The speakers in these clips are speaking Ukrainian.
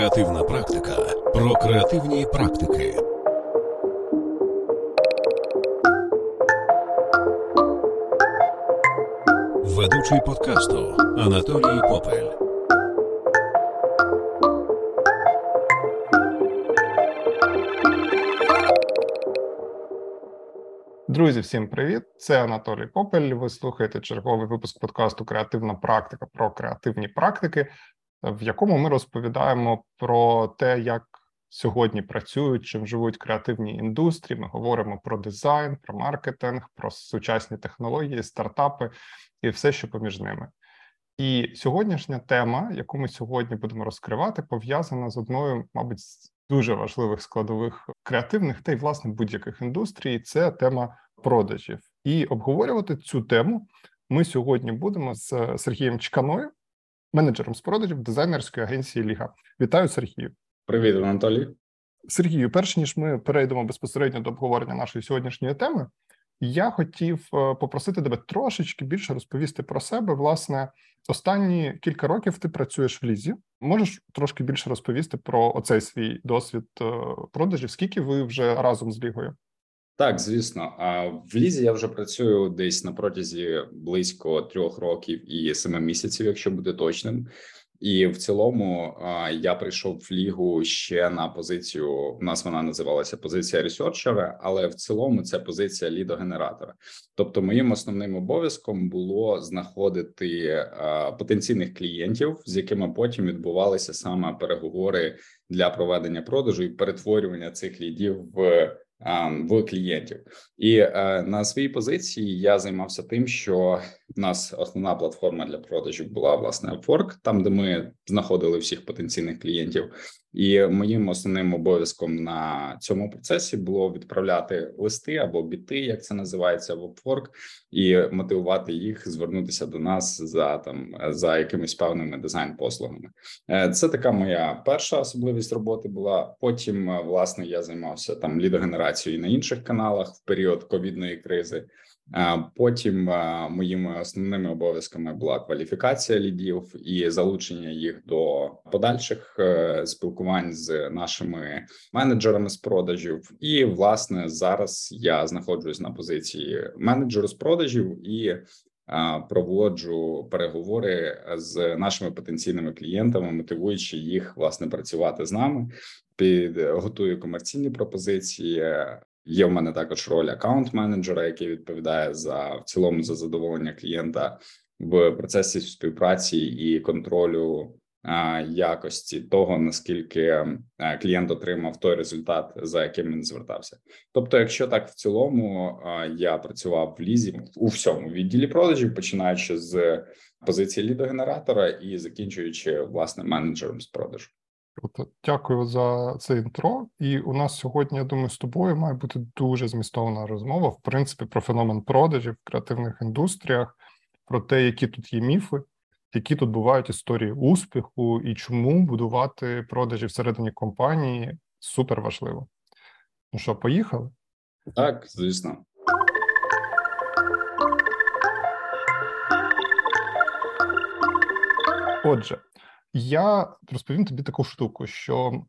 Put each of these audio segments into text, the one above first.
Креативна практика про креативні практики. Ведучий подкасту Анатолій Попель. Друзі, всім привіт! Це Анатолій Попель. Ви слухаєте черговий випуск подкасту Креативна практика про креативні практики, в якому ми розповідаємо про те, як сьогодні працюють, чим живуть креативні індустрії. Ми говоримо про дизайн, про маркетинг, про сучасні технології, стартапи і все, що поміж ними. І сьогоднішня тема, яку ми сьогодні будемо розкривати, пов'язана з одною, мабуть, з дуже важливих складових креативних та й власне будь-яких індустрій. Це тема продажів. І обговорювати цю тему ми сьогодні будемо з Сергієм Чканою, менеджером з продажів дизайнерської агенції Ліга. Вітаю, Сергію. Привіт, Анатолій. Сергію. Перш ніж ми перейдемо безпосередньо до обговорення нашої сьогоднішньої теми, я хотів е, попросити тебе трошечки більше розповісти про себе. Власне, останні кілька років ти працюєш в лізі. Можеш трошки більше розповісти про оцей свій досвід е, продажів? Скільки ви вже разом з лігою? Так, звісно, а в лізі я вже працюю десь на протязі близько трьох років і семи місяців, якщо буде точним. І в цілому я прийшов в лігу ще на позицію. У нас вона називалася позиція ресерчера, але в цілому це позиція лідогенератора. Тобто, моїм основним обов'язком було знаходити потенційних клієнтів, з якими потім відбувалися саме переговори для проведення продажу і перетворювання цих лідів в в клієнтів, і е, на своїй позиції я займався тим, що в нас основна платформа для продажів була власне Upwork, там де ми знаходили всіх потенційних клієнтів. І моїм основним обов'язком на цьому процесі було відправляти листи або біти, як це називається в Upwork, і мотивувати їх звернутися до нас за там за якимись певними дизайн-послугами. Е, це така моя перша особливість роботи була. Потім е, власне я займався там лідогенерацією на інших каналах в період ковідної кризи. Потім моїми основними обов'язками була кваліфікація лідів і залучення їх до подальших е, спілкувань з нашими менеджерами з продажів. І власне зараз я знаходжусь на позиції менеджера з продажів і проводжу переговори з нашими потенційними клієнтами, мотивуючи їх власне працювати з нами. Підготую комерційні пропозиції, Є в мене також роль аккаунт-менеджера, який відповідає за в цілому за задоволення клієнта в процесі співпраці і контролю а, якості того наскільки клієнт отримав той результат, за яким він звертався. Тобто, якщо так в цілому а, я працював в лізі у всьому відділі продажів, починаючи з позиції лідогенератора і закінчуючи власне менеджером з продажу. Круто, дякую за це інтро. І у нас сьогодні, я думаю, з тобою має бути дуже змістовна розмова, в принципі, про феномен продажів в креативних індустріях, про те, які тут є міфи, які тут бувають історії успіху, і чому будувати продажі всередині компанії супер важливо. Ну що, поїхали? Так, звісно. Отже, я розповім тобі таку штуку, що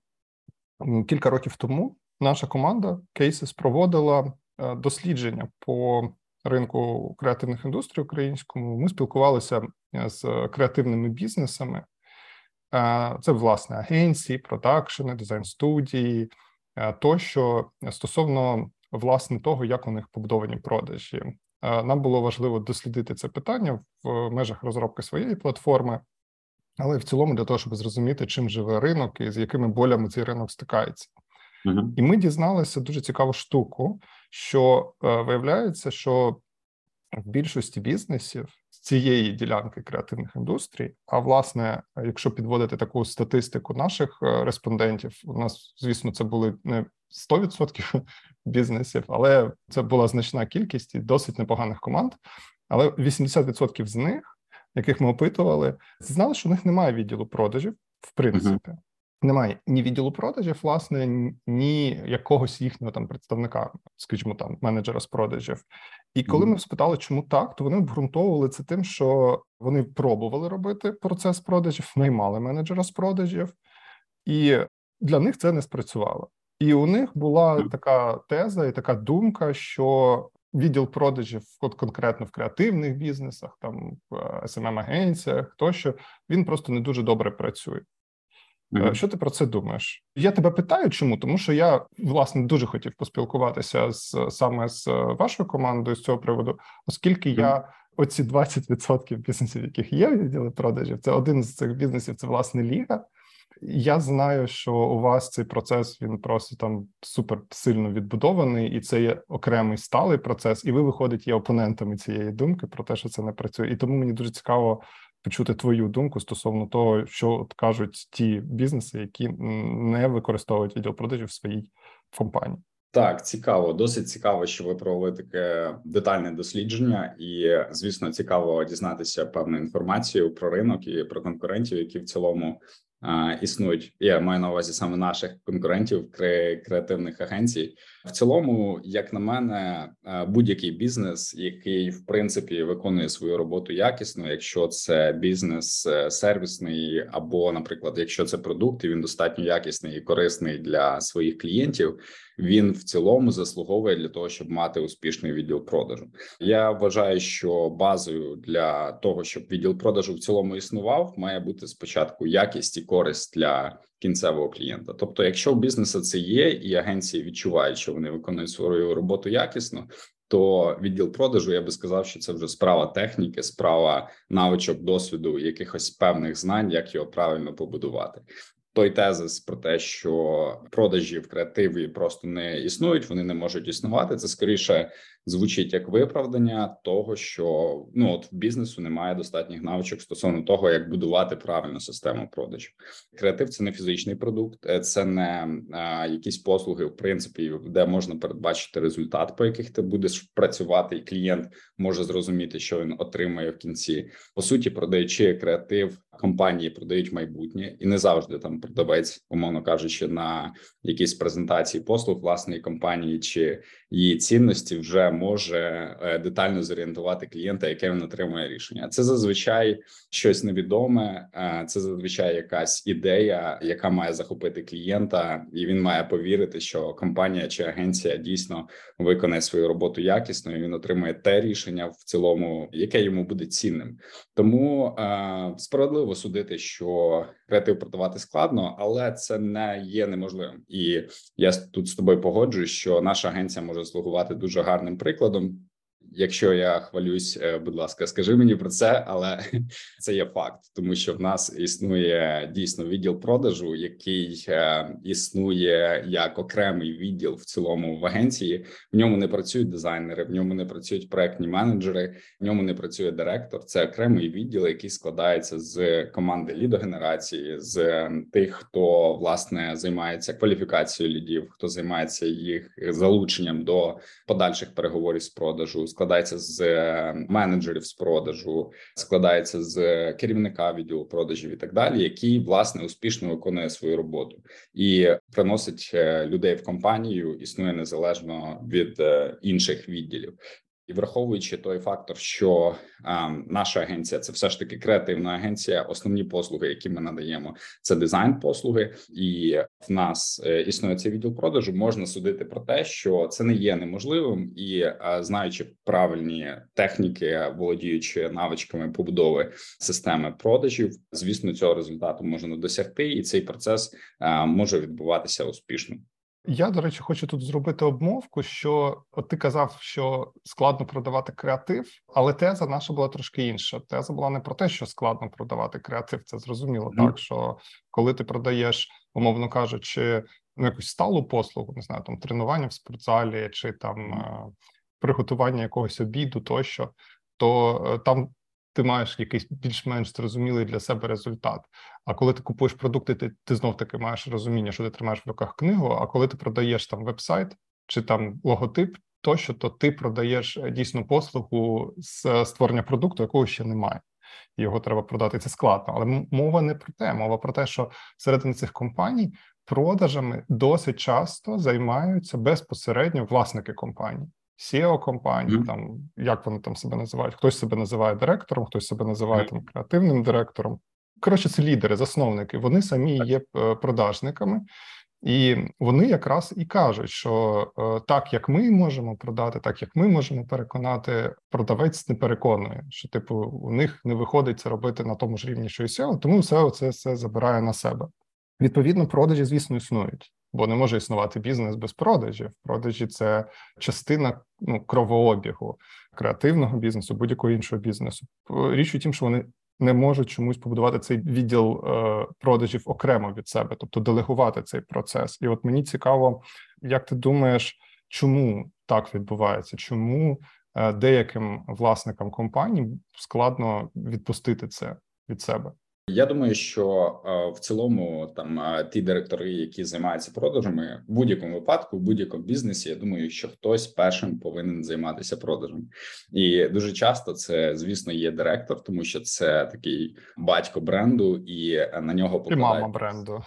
кілька років тому наша команда Cases проводила е, дослідження по ринку креативних індустрій українському. Ми спілкувалися е, з креативними бізнесами. Е, це власне агенції, продакшени, дизайн студії, тощо стосовно власне того, як у них побудовані продажі. Нам було важливо дослідити це питання в межах розробки своєї платформи але в цілому для того, щоб зрозуміти, чим живе ринок і з якими болями цей ринок стикається. Uh-huh. І ми дізналися дуже цікаву штуку, що е, виявляється, що в більшості бізнесів з цієї ділянки креативних індустрій, а власне, якщо підводити таку статистику наших е, респондентів, у нас, звісно, це були не 100% бізнесів, але це була значна кількість і досить непоганих команд. Але 80% з них яких ми опитували, знали, що у них немає відділу продажів, в принципі. Uh-huh. Немає ні відділу продажів, власне, ні якогось їхнього там представника, скажімо, там менеджера з продажів. І коли mm-hmm. ми спитали, чому так, то вони обґрунтовували це тим, що вони пробували робити процес продажів, наймали менеджера з продажів, і для них це не спрацювало. І у них була така теза і така думка, що відділ продажів, конкретно в креативних бізнесах, там в smm агенціях тощо він просто не дуже добре працює. Mm-hmm. Що ти про це думаєш? Я тебе питаю, чому? Тому що я власне дуже хотів поспілкуватися з саме з вашою командою з цього приводу, оскільки mm-hmm. я оці 20% бізнесів, яких є відділи продажів, це один з цих бізнесів, це власне ліга. Я знаю, що у вас цей процес він просто там супер сильно відбудований, і це є окремий сталий процес, і ви виходить є опонентами цієї думки про те, що це не працює. І тому мені дуже цікаво почути твою думку стосовно того, що от кажуть ті бізнеси, які не використовують відділ продажів в своїй компанії. Так, цікаво, досить цікаво, що ви провели таке детальне дослідження, і звісно, цікаво дізнатися певну інформацію про ринок і про конкурентів, які в цілому існують. Я маю на увазі саме наших конкурентів, креативних агенцій. В цілому, як на мене, будь-який бізнес, який в принципі виконує свою роботу якісно, якщо це бізнес е, сервісний, або, наприклад, якщо це продукт, і він достатньо якісний і корисний для своїх клієнтів він в цілому заслуговує для того, щоб мати успішний відділ продажу. Я вважаю, що базою для того, щоб відділ продажу в цілому існував, має бути спочатку якість і користь для кінцевого клієнта. Тобто, якщо у бізнесу це є, і агенції відчувають, що вони виконують свою роботу якісно. То відділ продажу я би сказав, що це вже справа техніки, справа навичок, досвіду, якихось певних знань, як його правильно побудувати той тезис про те, що продажі в креативі просто не існують, вони не можуть існувати. Це скоріше звучить як виправдання того, що ну от в бізнесу немає достатніх навичок стосовно того, як будувати правильну систему продажів. Креатив це не фізичний продукт, е, це не а, якісь послуги, в принципі, де можна передбачити результат, по яких ти будеш працювати, і клієнт може зрозуміти, що він отримає в кінці. По суті, продаючи креатив, компанії продають майбутнє, і не завжди там продавець, умовно кажучи, на якійсь презентації послуг власної компанії чи її цінності вже може е, детально зорієнтувати клієнта, яке він отримує рішення. Це зазвичай щось невідоме, е, це зазвичай якась ідея, яка має захопити клієнта, і він має повірити, що компанія чи агенція дійсно виконає свою роботу якісно. і Він отримує те рішення в цілому, яке йому буде цінним. Тому е, справедливо судити, що креатив продавати складно, але це не є неможливим. І я тут з тобою погоджуюсь, що наша агенція може слугувати дуже гарним прикладом. Якщо я хвалюсь, е, будь ласка, скажи мені про це, але це є факт, тому що в нас існує дійсно відділ продажу, який е, існує як окремий відділ в цілому в агенції. В ньому не працюють дизайнери, в ньому не працюють проектні менеджери, в ньому не працює директор. Це окремий відділ, який складається з команди лідогенерації, з тих, хто власне займається кваліфікацією лідів, хто займається їх залученням до подальших переговорів з продажу складається з е, менеджерів з продажу, складається з керівника відділу продажів і так далі, який власне успішно виконує свою роботу і приносить е, людей в компанію, існує незалежно від е, інших відділів. І враховуючи той фактор, що а, наша агенція це все ж таки креативна агенція. Основні послуги, які ми надаємо, це дизайн послуги, і в нас е, існує цей відділ продажу. Можна судити про те, що це не є неможливим, і а, знаючи правильні техніки, володіючи навичками побудови системи продажів, звісно, цього результату можна досягти, і цей процес а, може відбуватися успішно. Я, до речі, хочу тут зробити обмовку, що от ти казав, що складно продавати креатив, але теза наша була трошки інша. Теза була не про те, що складно продавати креатив. Це зрозуміло, mm. так що коли ти продаєш, умовно кажучи, ну якусь сталу послугу, не знаю, там тренування в спортзалі чи там mm. приготування якогось обіду, тощо, то е, там ти маєш якийсь більш-менш зрозумілий для себе результат. А коли ти купуєш продукти, ти ти знов таки маєш розуміння, що ти тримаєш в руках книгу. А коли ти продаєш там веб-сайт чи там логотип, тощо, то ти продаєш е, дійсно послугу з е, створення продукту, якого ще немає. Його треба продати. Це складно, але мова не про те. Мова про те, що середини цих компаній продажами досить часто займаються безпосередньо власники компаній. SEO компаній, mm. там як вони там себе називають? Хтось себе називає директором, хтось себе називає mm. там креативним директором. коротше, це лідери, засновники. Вони самі є е, продажниками. І вони якраз і кажуть, що е, так як ми можемо продати, так як ми можемо переконати, продавець не переконує, що типу у них не виходить це робити на тому ж рівні, що і SEO, тому все це все забирає на себе. Відповідно, продажі, звісно, існують, бо не може існувати бізнес без продажів. Продажі це частина ну, кровообігу креативного бізнесу, будь-якого іншого бізнесу. Річ у тім, що вони не можуть чомусь побудувати цей відділ е, продажів окремо від себе, тобто делегувати цей процес. І от мені цікаво, як ти думаєш, чому так відбувається? Чому е, деяким власникам компаній складно відпустити це від себе? Я думаю, що е, в цілому там е, ті директори, які займаються продажами, в будь-якому випадку, в будь-якому бізнесі, я думаю, що хтось першим повинен займатися продажем, і дуже часто це, звісно, є директор, тому що це такий батько бренду, і на нього покладає... І мама бренду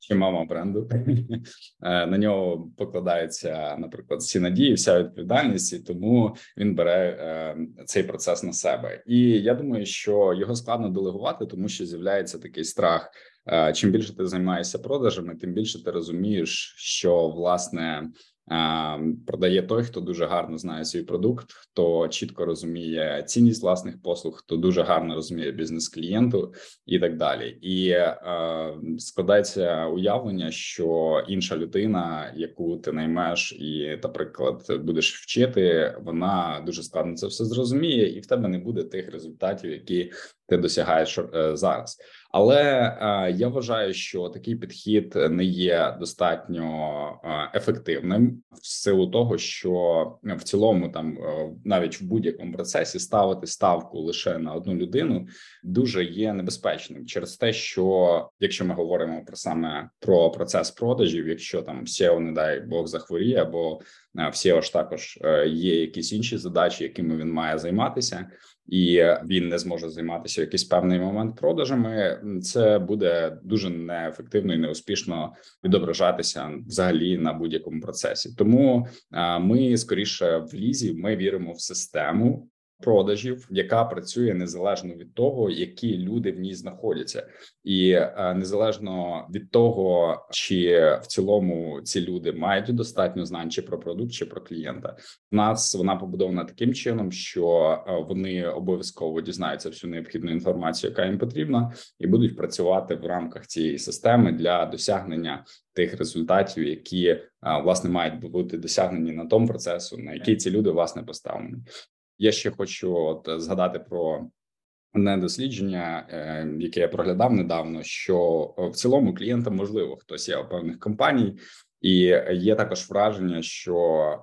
чи мама бренду е, на нього покладається, наприклад, всі надії, вся відповідальність, і тому він бере е, цей процес на себе. І я думаю, що його складно делегувати, тому що з'являється такий страх. Е, чим більше ти займаєшся продажами, тим більше ти розумієш, що власне продає той, хто дуже гарно знає свій продукт, хто чітко розуміє цінність власних послуг, хто дуже гарно розуміє бізнес клієнту і так далі. І е, складається уявлення, що інша людина, яку ти наймеш, і, наприклад, будеш вчити, вона дуже складно це все зрозуміє, і в тебе не буде тих результатів, які ти досягаєш е, зараз. Але е, я вважаю, що такий підхід не є достатньо е, ефективним в силу того, що в цілому, там навіть в будь-якому процесі ставити ставку лише на одну людину дуже є небезпечним. Через те, що якщо ми говоримо про саме про процес продажів, якщо там SEO, не дай Бог захворіє, або в SEO ж також є якісь інші задачі, якими він має займатися і він не зможе займатися в якийсь певний момент продажами. Це буде дуже неефективно і неуспішно відображатися взагалі на будь-якому процесі. Тому ми скоріше в лізі ми віримо в систему продажів, яка працює незалежно від того, які люди в ній знаходяться, і е, незалежно від того, чи в цілому ці люди мають достатньо знань чи про продукт, чи про клієнта. У нас вона побудована таким чином, що е, вони обов'язково дізнаються всю необхідну інформацію, яка їм потрібна, і будуть працювати в рамках цієї системи для досягнення тих результатів, які е, власне мають бути досягнені на тому процесу, на який ці люди власне поставлені. Я ще хочу от згадати про одне дослідження, е, яке я проглядав недавно. Що в цілому клієнтам можливо хтось є у певних компаній, і є також враження, що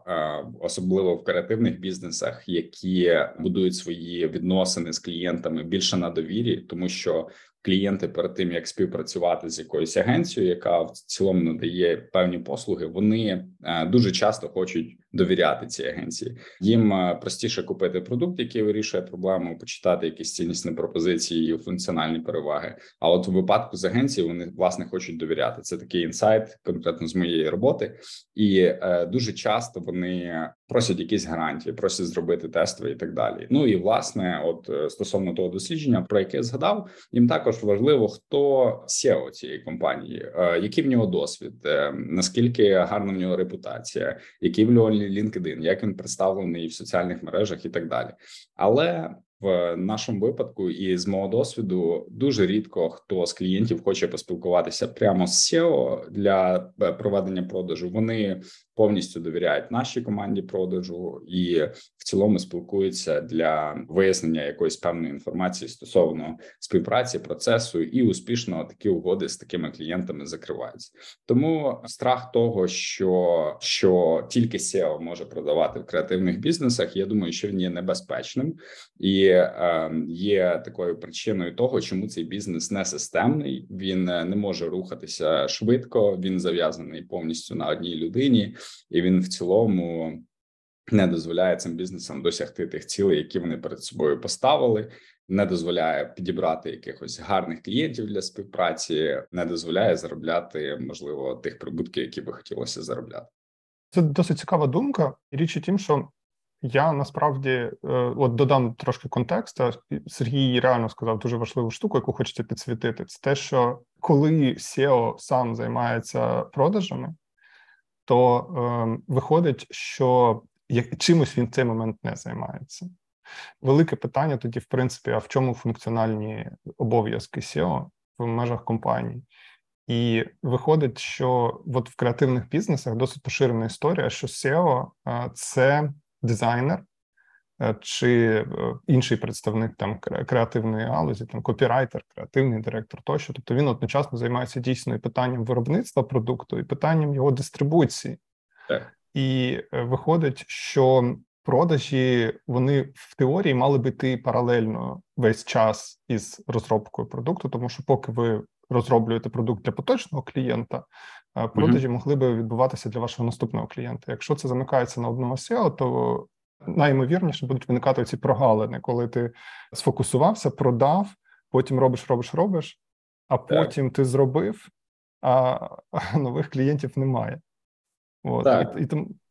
е, особливо в креативних бізнесах, які будують свої відносини з клієнтами більше на довірі, тому що клієнти перед тим як співпрацювати з якоюсь агенцією, яка в цілому надає певні послуги, вони е, дуже часто хочуть довіряти цій агенції. Їм е, простіше купити продукт, який вирішує проблему, почитати якісь ціннісні пропозиції і функціональні переваги. А от у випадку з агенції вони власне хочуть довіряти. Це такий інсайт, конкретно з моєї роботи, і е, дуже часто вони просять якісь гарантії, просять зробити тестові і так далі. Ну і власне, от е, стосовно того дослідження, про яке я згадав, їм також важливо, хто SEO цієї компанії, е, який в нього досвід, е, наскільки гарна в нього репутація, який в нього LinkedIn, як він представлений в соціальних мережах і так далі. Але в нашому випадку, і з мого досвіду, дуже рідко хто з клієнтів хоче поспілкуватися прямо з SEO для проведення продажу. Вони повністю довіряють нашій команді продажу і в цілому спілкуються для вияснення якоїсь певної інформації стосовно співпраці процесу, і успішно такі угоди з такими клієнтами закриваються. Тому страх того, що що тільки SEO може продавати в креативних бізнесах, я думаю, що він є небезпечним і е, є такою причиною того, чому цей бізнес не системний. Він не може рухатися швидко. Він зав'язаний повністю на одній людині і він в цілому не дозволяє цим бізнесам досягти тих цілей, які вони перед собою поставили. Не дозволяє підібрати якихось гарних клієнтів для співпраці, не дозволяє заробляти можливо тих прибутків, які би хотілося заробляти. Це досить цікава думка. Річ у тім, що Я насправді е, от додам трошки контексту. Сергій реально сказав дуже важливу штуку, яку хочеться підсвітити. Це те, що коли SEO сам займається продажами, то е, виходить, що як чимось він в цей момент не займається. Велике питання тоді, в принципі, а в чому функціональні обов'язки SEO в межах компанії? І виходить, що от в креативних бізнесах досить поширена історія, що SEO – це дизайнер е, чи е, інший представник там креативної галузі, там копірайтер, креативний директор тощо. Тобто він одночасно займається дійсно і питанням виробництва продукту, і питанням його дистрибуції. Так. І е, виходить, що продажі вони в теорії мали би йти паралельно весь час із розробкою продукту, тому що поки ви розроблюєте продукт для поточного клієнта, продажі mm-hmm. могли би відбуватися для вашого наступного клієнта. Якщо це замикається на одного SEO, то найімовірніше будуть виникати ці прогалини, коли ти сфокусувався, продав, потім робиш, робиш, робиш, а потім так. ти зробив, а нових клієнтів немає. От. Так. І, і,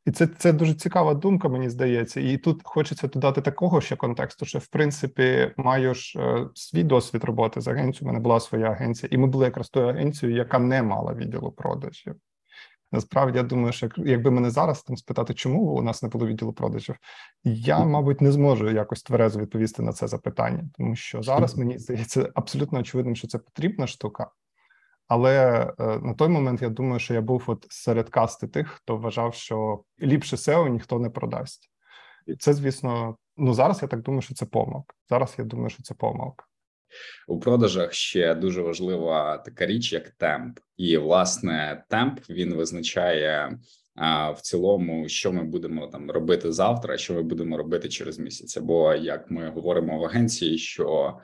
і це це дуже цікава думка, мені здається. І тут хочеться додати такого ще контексту, що в принципі маю ж е, свій досвід роботи з агенцією. У мене була своя агенція, і ми були якраз тою агенцією, яка не мала відділу продажів. Насправді я думаю, що якби мене зараз там спитати, чому у нас не було відділу продажів, я, мабуть, не зможу якось тверезо відповісти на це запитання, тому що зараз мені здається абсолютно очевидним, що це потрібна штука. Але е, на той момент я думаю, що я був от серед касти тих, хто вважав, що ліпше SEO ніхто не продасть. І це, звісно, ну зараз я так думаю, що це помилка. Зараз я думаю, що це помилка. У продажах ще дуже важлива така річ, як темп, і власне темп він визначає а, в цілому, що ми будемо там робити завтра, що ми будемо робити через місяць. Бо як ми говоримо в агенції, що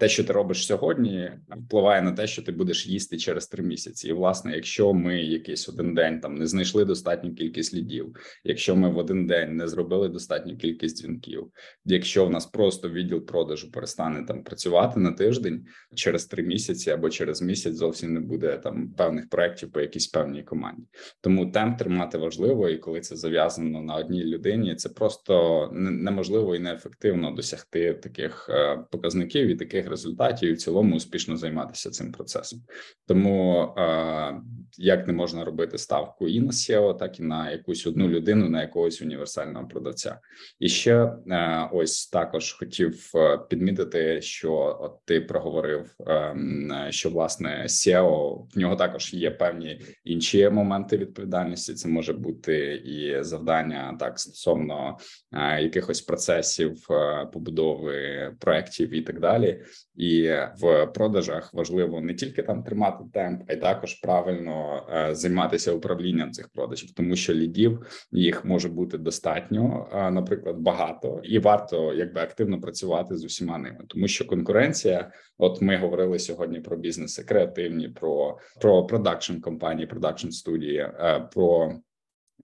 те, що ти робиш сьогодні, впливає на те, що ти будеш їсти через три місяці. І власне, якщо ми якийсь один день там не знайшли достатню кількість лідів, якщо ми в один день не зробили достатню кількість дзвінків, якщо в нас просто відділ продажу перестане там працювати на тиждень через три місяці або через місяць зовсім не буде там певних проєктів по якійсь певній команді. Тому темп тримати важливо, і коли це зав'язано на одній людині, це просто неможливо і неефективно досягти таких е, показників і таких результатів, і в цілому успішно займатися цим процесом. Тому е, як не можна робити ставку і на SEO, так і на якусь одну людину, на якогось універсального продавця. І ще е, ось також хотів е, підмітити, що от ти проговорив, що власне SEO, в нього також є певні інші моменти відповідальності. Це може бути і завдання так стосовно якихось процесів побудови проектів і так далі далі. І в продажах важливо не тільки там тримати темп, а й також правильно е, займатися управлінням цих продажів, тому що лідів їх може бути достатньо, е, наприклад, багато, і варто якби активно працювати з усіма ними, тому що конкуренція. От ми говорили сьогодні про бізнеси креативні, про про продакшн компанії, продакшн студії, е, про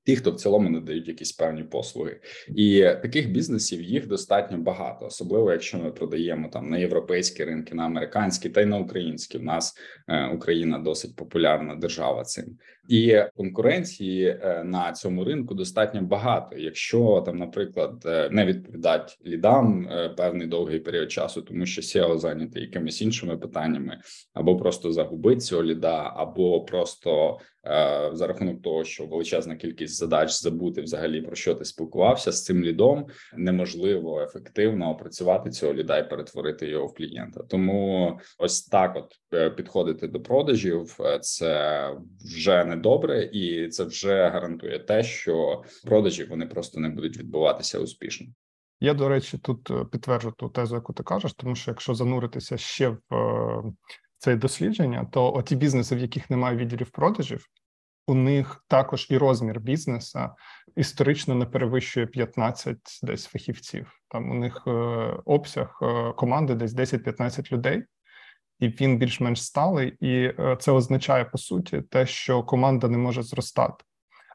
Ті, хто в цілому надають якісь певні послуги, і таких бізнесів їх достатньо багато, особливо якщо ми продаємо там на європейські ринки, на американські та й на українські. У нас е, Україна досить популярна держава цим і конкуренції е, на цьому ринку достатньо багато. Якщо там, наприклад, е, не відповідати лідам е, певний довгий період часу, тому що CEO зайнятий якимись іншими питаннями, або просто загубить цього ліда, або просто за рахунок того, що величезна кількість задач забути взагалі про що ти спілкувався з цим лідом, неможливо ефективно опрацювати цього ліда і перетворити його в клієнта. Тому ось так, от підходити до продажів, це вже не добре, і це вже гарантує те, що продажі вони просто не будуть відбуватися успішно. Я до речі, тут е, підтверджу ту тезу, яку ти кажеш, тому що якщо зануритися ще в е, це дослідження, то оті бізнеси, в яких немає відділів продажів, у них також і розмір бізнеса історично не перевищує 15 десь фахівців. Там у них е, обсяг команди десь 10-15 людей і він більш-менш сталий, і е, це означає по суті те, що команда не може зростати.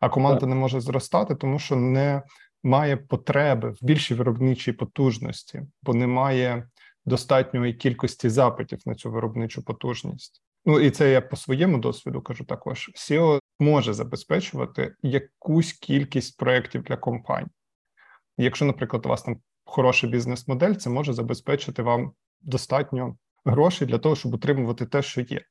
А команда так. не може зростати, тому що не має потреби в більшій виробничій потужності, бо немає достатньої кількості запитів на цю виробничу потужність. Ну і це я по своєму досвіду кажу також. SEO може забезпечувати якусь кількість проєктів для компаній. якщо, наприклад, у вас там хороша бізнес-модель, це може забезпечити вам достатньо грошей для того, щоб утримувати те, що є.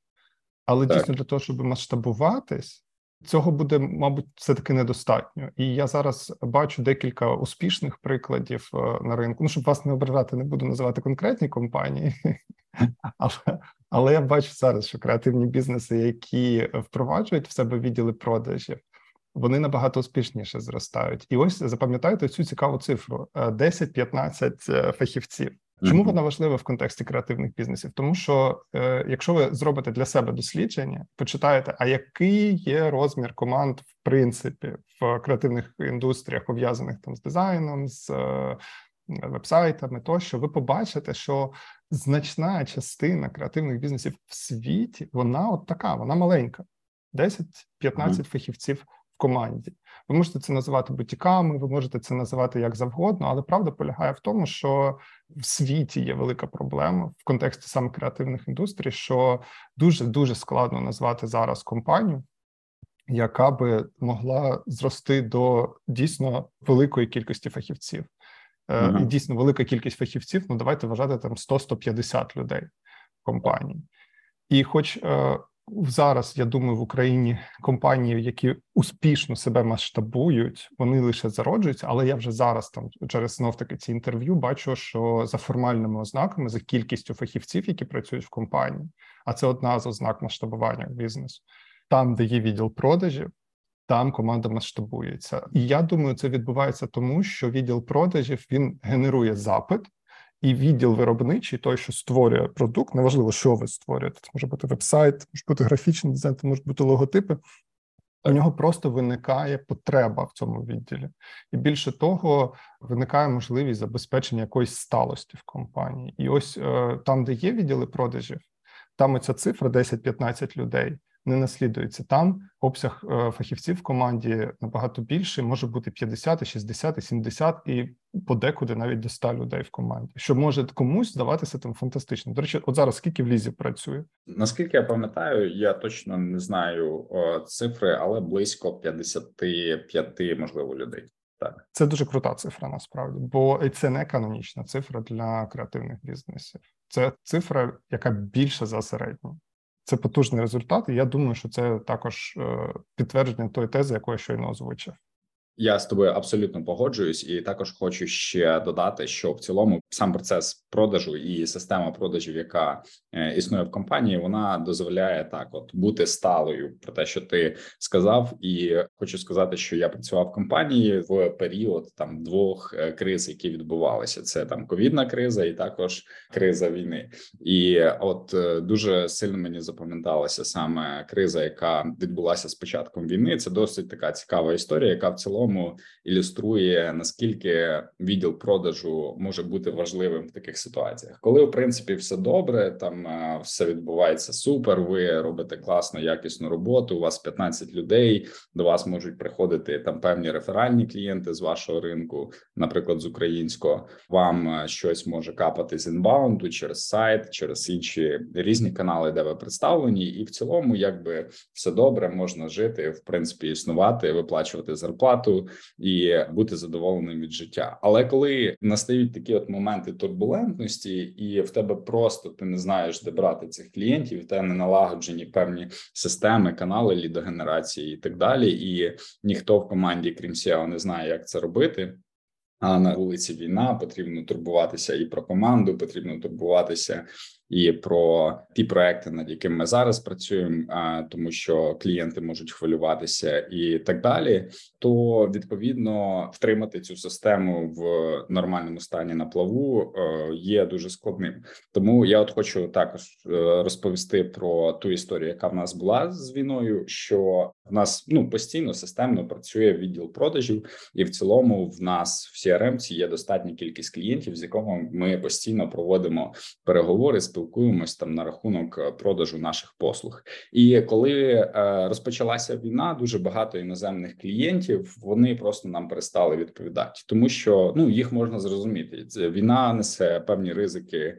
Але так. дійсно для того, щоб масштабуватись, цього буде, мабуть, все таки недостатньо. І я зараз бачу декілька успішних прикладів е, на ринку. Ну, щоб вас не ображати, не буду називати конкретні компанії, але але я бачу зараз, що креативні бізнеси, які впроваджують в себе відділи продажів, вони набагато успішніше зростають. І ось запам'ятайте цю цікаву цифру: 10-15 е, фахівців. Чому вона важлива в контексті креативних бізнесів? Тому що е, якщо ви зробите для себе дослідження, почитаєте, а який є розмір команд в принципі в креативних індустріях, пов'язаних там з дизайном, з е, вебсайтами, тощо ви побачите, що значна частина креативних бізнесів в світі вона от така, вона маленька, 10-15 mm-hmm. фахівців команді. Ви можете це називати бутіками, ви можете це називати як завгодно, але правда полягає в тому, що в світі є велика проблема в контексті саме креативних індустрій, що дуже дуже складно назвати зараз компанію. Яка би могла зрости до дійсно великої кількості фахівців, і дійсно велика кількість фахівців. Ну давайте вважати там 100-150 людей в компанії, і, хоч е, зараз я думаю, в Україні компанії, які успішно себе масштабують, вони лише зароджуються. Але я вже зараз там через знов таки ці інтерв'ю бачу, що за формальними ознаками, за кількістю фахівців, які працюють в компанії, а це одна з ознак масштабування бізнесу, там, де є відділ продажів. Там команда масштабується, і я думаю, це відбувається тому, що відділ продажів він генерує запит, і відділ виробничий, той, що створює продукт, неважливо, що ви створюєте. Це може бути веб-сайт, може бути графічний дизайн, це можуть бути логотипи. У нього просто виникає потреба в цьому відділі, і більше того, виникає можливість забезпечення якоїсь сталості в компанії. І ось е, там, де є відділи продажів, там оця цифра 10-15 людей не наслідується. Там обсяг е, фахівців в команді набагато більший, може бути 50, 60, 70 і подекуди навіть до 100 людей в команді, що може комусь здаватися там фантастично. До речі, от зараз скільки в лізі працює? Наскільки я пам'ятаю, я точно не знаю о, цифри, але близько 55, можливо, людей. Так, це дуже крута цифра, насправді, бо це не канонічна цифра для креативних бізнесів. Це цифра, яка більше за середню. Це потужний результат, і я думаю, що це також е, підтвердження тої тези, яку я щойно озвучив. Я з тобою абсолютно погоджуюсь, і також хочу ще додати, що в цілому сам процес продажу і система продажів, яка е, існує в компанії, вона дозволяє так, от бути сталою про те, що ти сказав, і хочу сказати, що я працював в компанії в період там двох е, криз, які відбувалися: це там ковідна криза, і також криза війни. І от е, дуже сильно мені запам'яталася саме криза, яка відбулася з початком війни. Це досить така цікава історія, яка в цілому цілому ілюструє наскільки відділ продажу може бути важливим в таких ситуаціях, коли в принципі все добре, там е, все відбувається супер. Ви робите класну, якісну роботу. У вас 15 людей. До вас можуть приходити там певні реферальні клієнти з вашого ринку, наприклад, з українського. Вам е, щось може капати з інбаунду через сайт, через інші різні канали, де ви представлені, і в цілому, якби все добре, можна жити, в принципі, існувати, виплачувати зарплату і бути задоволеним від життя. Але коли настають такі от моменти турбулентності, і в тебе просто ти не знаєш, де брати цих клієнтів, в тебе не налагоджені певні системи, канали лідогенерації і так далі. І ніхто в команді, крім SEO, не знає, як це робити. А на вулиці війна потрібно турбуватися і про команду, потрібно турбуватися і про ті проекти, над якими ми зараз працюємо, тому що клієнти можуть хвилюватися і так далі. То відповідно втримати цю систему в нормальному стані на плаву е, є дуже складним. Тому я от хочу також е, розповісти про ту історію, яка в нас була з війною. Що в нас ну постійно системно працює відділ продажів, і в цілому в нас в CRM є достатня кількість клієнтів, з якого ми постійно проводимо переговори з спілкуємось там на рахунок е, продажу наших послуг. І коли е, розпочалася війна, дуже багато іноземних клієнтів вони просто нам перестали відповідати, тому що ну їх можна зрозуміти. Війна несе певні ризики е,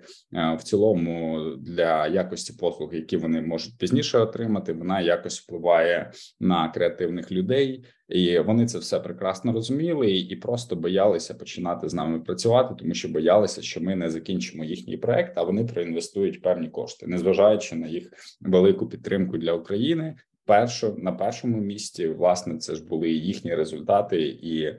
в цілому для якості послуг, які вони можуть пізніше отримати. Вона якось впливає на креативних людей і вони це все прекрасно розуміли і просто боялися починати з нами працювати, тому що боялися, що ми не закінчимо їхній проект, а вони проінвестують певні кошти, незважаючи на їх велику підтримку для України першу на першому місці, власне, це ж були їхні результати і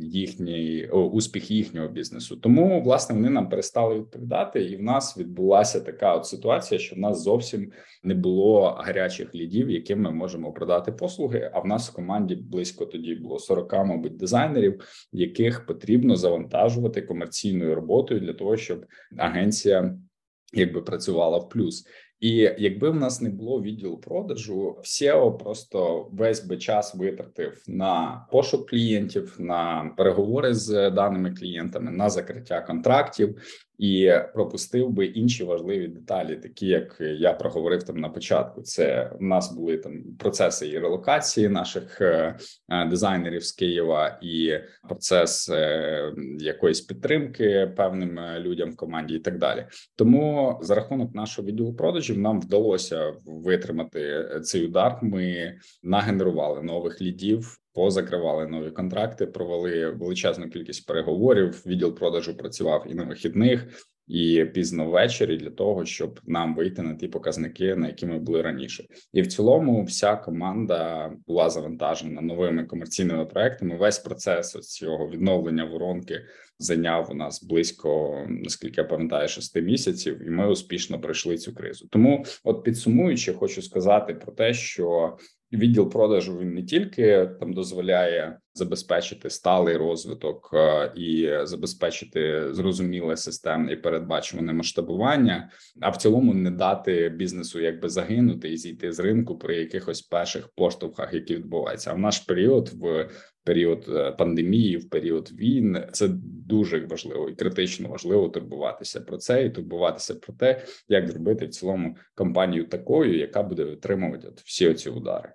їхній успіх їхнього бізнесу. Тому власне вони нам перестали відповідати, і в нас відбулася така от ситуація, що в нас зовсім не було гарячих лідів, яким ми можемо продати послуги. А в нас в команді близько тоді було 40, мабуть, дизайнерів, яких потрібно завантажувати комерційною роботою для того, щоб агенція якби працювала в плюс. І якби в нас не було відділу продажу, SEO просто весь би час витратив на пошук клієнтів, на переговори з даними клієнтами, на закриття контрактів і пропустив би інші важливі деталі, такі як я проговорив там на початку. Це в нас були там процеси і релокації наших е, е, дизайнерів з Києва, і процес е, якоїсь підтримки певним людям в команді, і так далі. Тому за рахунок нашого відділу продажів нам вдалося витримати цей удар. Ми нагенерували нових лідів позакривали нові контракти, провели величезну кількість переговорів. Відділ продажу працював і на вихідних, і пізно ввечері для того, щоб нам вийти на ті показники, на які ми були раніше. І в цілому, вся команда була завантажена новими комерційними проектами. Весь процес цього відновлення воронки зайняв у нас близько, наскільки я пам'ятаю, шести місяців, і ми успішно пройшли цю кризу. Тому, от підсумуючи, хочу сказати про те, що відділ продажу він не тільки там дозволяє забезпечити сталий розвиток е, і забезпечити зрозуміле системне і передбачуване масштабування, а в цілому не дати бізнесу якби загинути і зійти з ринку при якихось перших поштовхах, які відбуваються. А в наш період в період е, пандемії, в період війн, це дуже важливо і критично важливо турбуватися про це і турбуватися про те, як зробити в цілому компанію такою, яка буде витримувати от всі оці удари.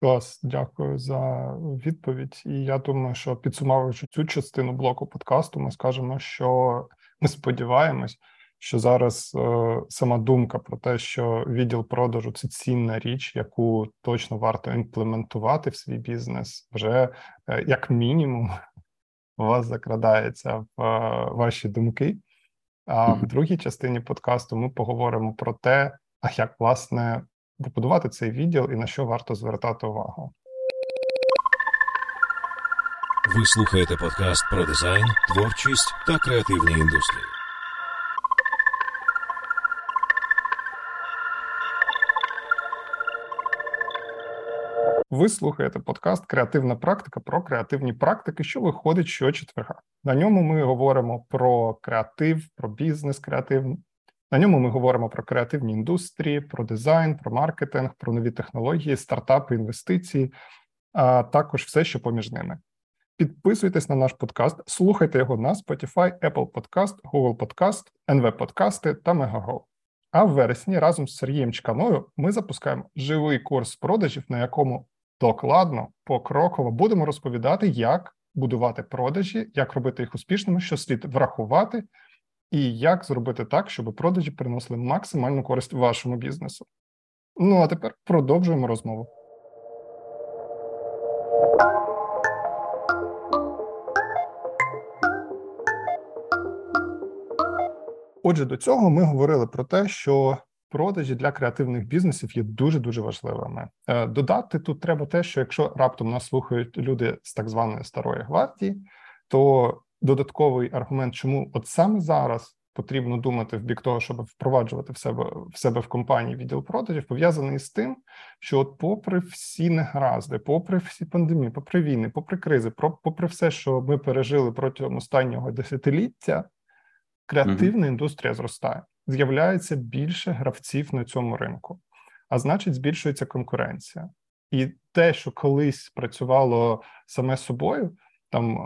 Клас, дякую за відповідь. І я думаю, що підсумовуючи цю частину блоку подкасту, ми скажемо, що ми сподіваємось, що зараз е, сама думка про те, що відділ продажу це цінна річ, яку точно варто імплементувати в свій бізнес, вже е, як мінімум у вас закрадається в е, ваші думки. А в другій частині подкасту ми поговоримо про те, а як власне побудувати цей відділ і на що варто звертати увагу. Ви слухаєте подкаст про дизайн, творчість та креативні індустрії. Ви слухаєте подкаст Креативна практика про креативні практики, що виходить щочетверга. На ньому ми говоримо про креатив, про бізнес креативний, на ньому ми говоримо про креативні індустрії, про дизайн, про маркетинг, про нові технології, стартапи, інвестиції, а також все, що поміж ними. Підписуйтесь на наш подкаст, слухайте його на Spotify, Apple Podcast, Google Podcast, NV Подкасти та Megago. А в вересні разом з Сергієм Чканою ми запускаємо живий курс продажів, на якому докладно, покроково будемо розповідати, як будувати продажі, як робити їх успішними, що слід врахувати і як зробити так, щоб продажі приносили максимальну користь вашому бізнесу. Ну а тепер продовжуємо розмову. Отже, до цього ми говорили про те, що продажі для креативних бізнесів є дуже дуже важливими. Е, додати тут треба те, що якщо раптом нас слухають люди з так званої старої гвардії, то додатковий аргумент, чому от саме зараз потрібно думати в бік того, щоб впроваджувати в себе в себе в компанії відділ продажів, пов'язаний з тим, що, от, попри всі негаразди, попри всі пандемії, попри війни, попри кризи, попри все, що ми пережили протягом останнього десятиліття, креативна mm-hmm. індустрія зростає. З'являється більше гравців на цьому ринку, а значить, збільшується конкуренція. І те, що колись працювало саме собою, там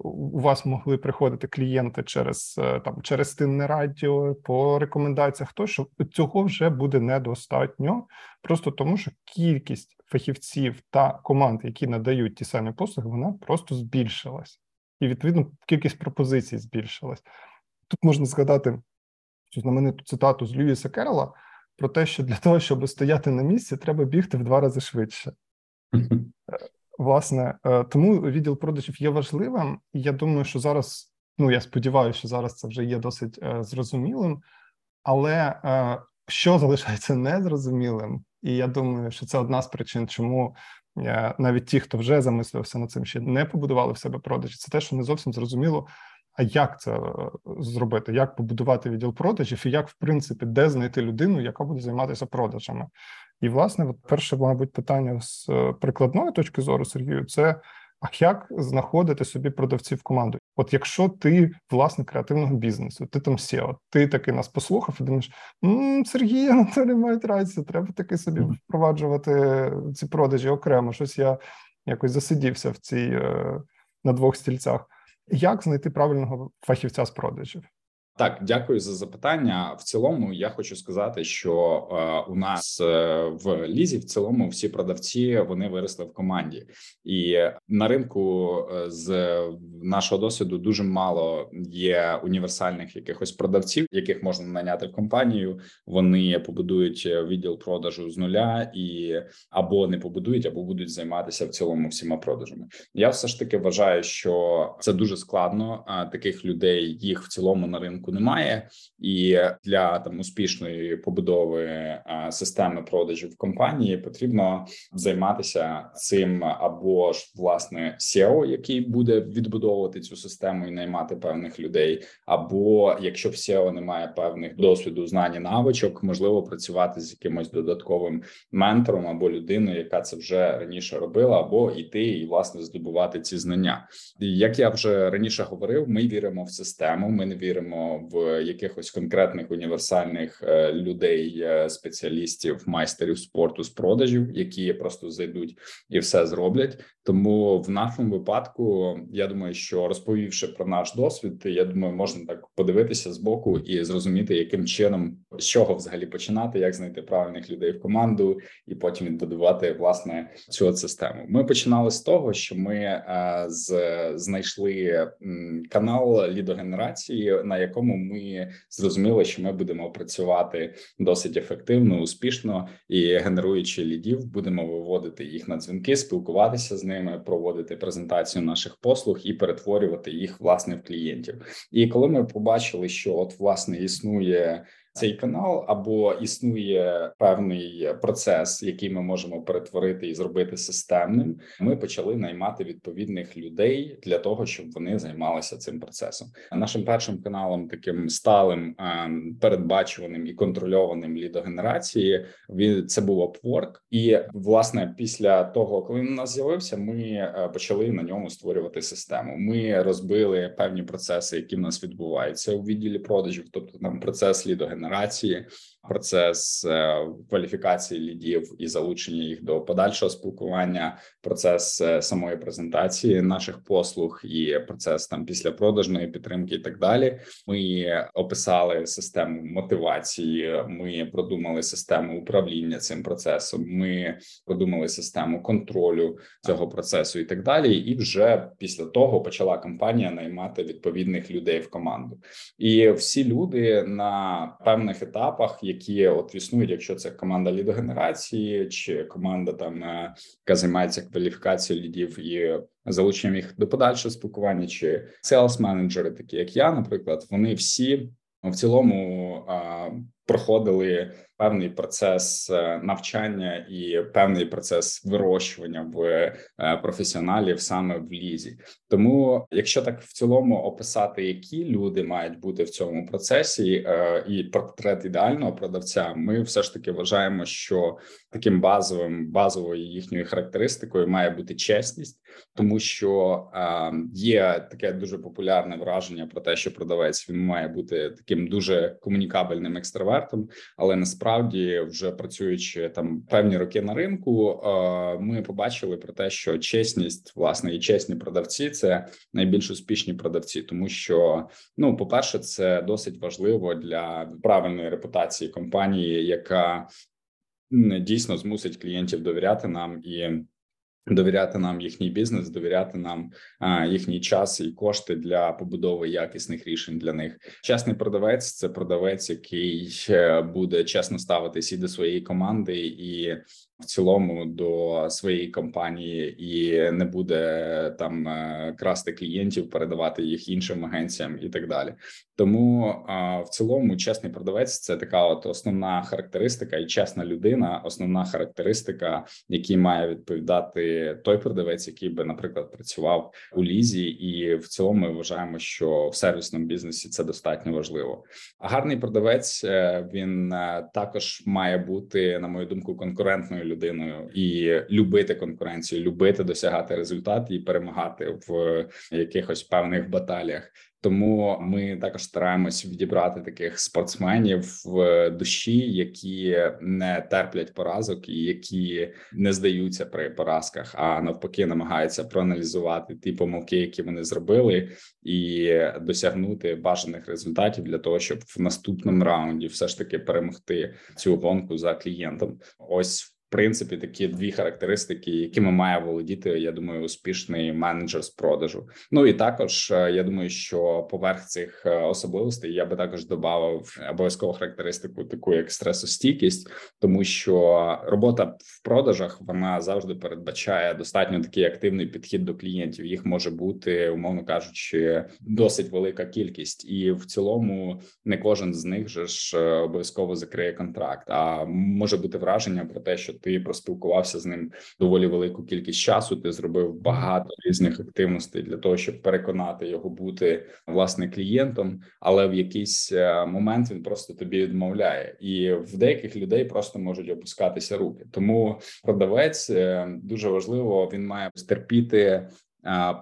у вас могли приходити клієнти через е, там через стинне радіо по рекомендаціях. То що цього вже буде недостатньо, просто тому що кількість фахівців та команд, які надають ті самі послуги, вона просто збільшилась, і відповідно кількість пропозицій збільшилась. Тут можна згадати цю знамениту цитату з Льюіса Керрела про те, що для того, щоб стояти на місці, треба бігти в два рази швидше. власне, е, тому відділ продажів є важливим, і я думаю, що зараз. Ну, я сподіваюся, що зараз це вже є досить е, зрозумілим, але е, що залишається незрозумілим, і я думаю, що це одна з причин, чому е, навіть ті, хто вже замислювався над цим, ще не побудували в себе продажі. Це те, що не зовсім зрозуміло. А як це е, зробити? Як побудувати відділ продажів, і як в принципі де знайти людину, яка буде займатися продажами? І власне, от перше, мабуть, питання з е, прикладної точки зору Сергію, це а як знаходити собі продавців команду? От якщо ти власник креативного бізнесу, ти там SEO, ти таки нас послухав і думаєш, М, Сергій Анатолій мають рацію, треба таки собі впроваджувати ці продажі окремо. Щось я якось засидівся в цій е, на двох стільцях. Як знайти правильного фахівця з продажів? Так, дякую за запитання. В цілому я хочу сказати, що е, у нас е, в лізі в цілому всі продавці вони виросли в команді, і на ринку е, з нашого досвіду дуже мало є універсальних якихось продавців, яких можна наняти в компанію. Вони побудують відділ продажу з нуля і або не побудують, або будуть займатися в цілому всіма продажами. Я все ж таки вважаю, що це дуже складно. Таких людей їх в цілому на ринку ринку немає, і для там успішної побудови системи продажів компанії потрібно займатися цим або ж власне SEO, який буде відбудовувати цю систему і наймати певних людей, або якщо в SEO немає певних досвіду, знань і навичок, можливо працювати з якимось додатковим ментором або людиною, яка це вже раніше робила, або йти і власне здобувати ці знання. Як я вже раніше говорив, ми віримо в систему. Ми не віримо в якихось конкретних універсальних е, людей, е, спеціалістів, майстерів спорту з продажів, які просто зайдуть і все зроблять. Тому в нашому випадку я думаю, що розповівши про наш досвід, я думаю, можна так подивитися з боку і зрозуміти, яким чином з чого взагалі починати, як знайти правильних людей в команду, і потім відбудувати власне цю систему. Ми починали з того, що ми е, з знайшли канал лідогенерації, на якому якому ми зрозуміли, що ми будемо працювати досить ефективно, успішно і генеруючи лідів, будемо виводити їх на дзвінки, спілкуватися з ними, проводити презентацію наших послуг і перетворювати їх власне в клієнтів. І коли ми побачили, що от власне існує цей канал, або існує певний процес, який ми можемо перетворити і зробити системним. Ми почали наймати відповідних людей для того, щоб вони займалися цим процесом. Нашим першим каналом, таким сталим, передбачуваним і контрольованим лідогенерації, він це був Upwork. І власне після того, коли він у нас з'явився, ми е, почали на ньому створювати систему. Ми розбили певні процеси, які в нас відбуваються у відділі продажів, тобто там процес лідогенерації, генерації, процес е, кваліфікації лідів і залучення їх до подальшого спілкування, процес е, самої презентації наших послуг і процес там після продажної підтримки, і так далі. Ми описали систему мотивації. Ми продумали систему управління цим процесом. Ми продумали систему контролю цього процесу і так далі. І вже після того почала компанія наймати відповідних людей в команду. І всі люди на певних етапах, які от існують, якщо це команда лідогенерації чи команда там е, яка займається кваліфікацією лідів і залученням їх до подальшого спілкування, чи селс менеджери, такі як я, наприклад, вони всі в цілому проходили певний процес е, навчання і певний процес вирощування в е, професіоналів саме в лізі. Тому, якщо так в цілому описати, які люди мають бути в цьому процесі, е, і портрет ідеального продавця, ми все ж таки вважаємо, що таким базовим базовою їхньою характеристикою має бути чесність, тому що є таке дуже популярне враження про те, що продавець він має бути таким дуже комунікабельним екстравертом, але насправді вже працюючи там певні роки на ринку, ми побачили про те, що чесність власне і чесні продавці це найбільш успішні продавці, тому що ну, по перше, це досить важливо для правильної репутації компанії, яка дійсно змусить клієнтів довіряти нам і Довіряти нам їхній бізнес, довіряти нам а, їхній час і кошти для побудови якісних рішень для них. Чесний продавець це продавець, який е, буде чесно ставитись і до своєї команди, і в цілому до своєї компанії і не буде там е, красти клієнтів, передавати їх іншим агенціям і так далі. Тому в цілому чесний продавець це така от основна характеристика, і чесна людина, основна характеристика, якій має відповідати той продавець, який би, наприклад, працював у лізі, і в цілому ми вважаємо, що в сервісному бізнесі це достатньо важливо. А гарний продавець е, він е, також має бути, на мою думку, конкурентною людиною і любити конкуренцію, любити досягати результат і перемагати в якихось певних баталіях. Тому ми також стараємось відібрати таких спортсменів в душі, які не терплять поразок і які не здаються при поразках, а навпаки, намагаються проаналізувати ті помилки, які вони зробили, і досягнути бажаних результатів для того, щоб в наступному раунді все ж таки перемогти цю гонку за клієнтом. Ось принципі такі дві характеристики, якими має володіти, я думаю, успішний менеджер з продажу. Ну і також е, я думаю, що поверх цих е, особливостей я би також додав обов'язкову характеристику, таку як стресостійкість, тому що робота в продажах вона завжди передбачає достатньо такий активний підхід до клієнтів. Їх може бути, умовно кажучи, досить велика кількість, і в цілому не кожен з них же ж е, обов'язково закриє контракт. А може бути враження про те, що ти проспілкувався з ним доволі велику кількість часу. Ти зробив багато різних активностей для того, щоб переконати його бути власне клієнтом, але в якийсь е, момент він просто тобі відмовляє, і в деяких людей просто можуть опускатися руки. Тому продавець е, дуже важливо він має стерпіти е,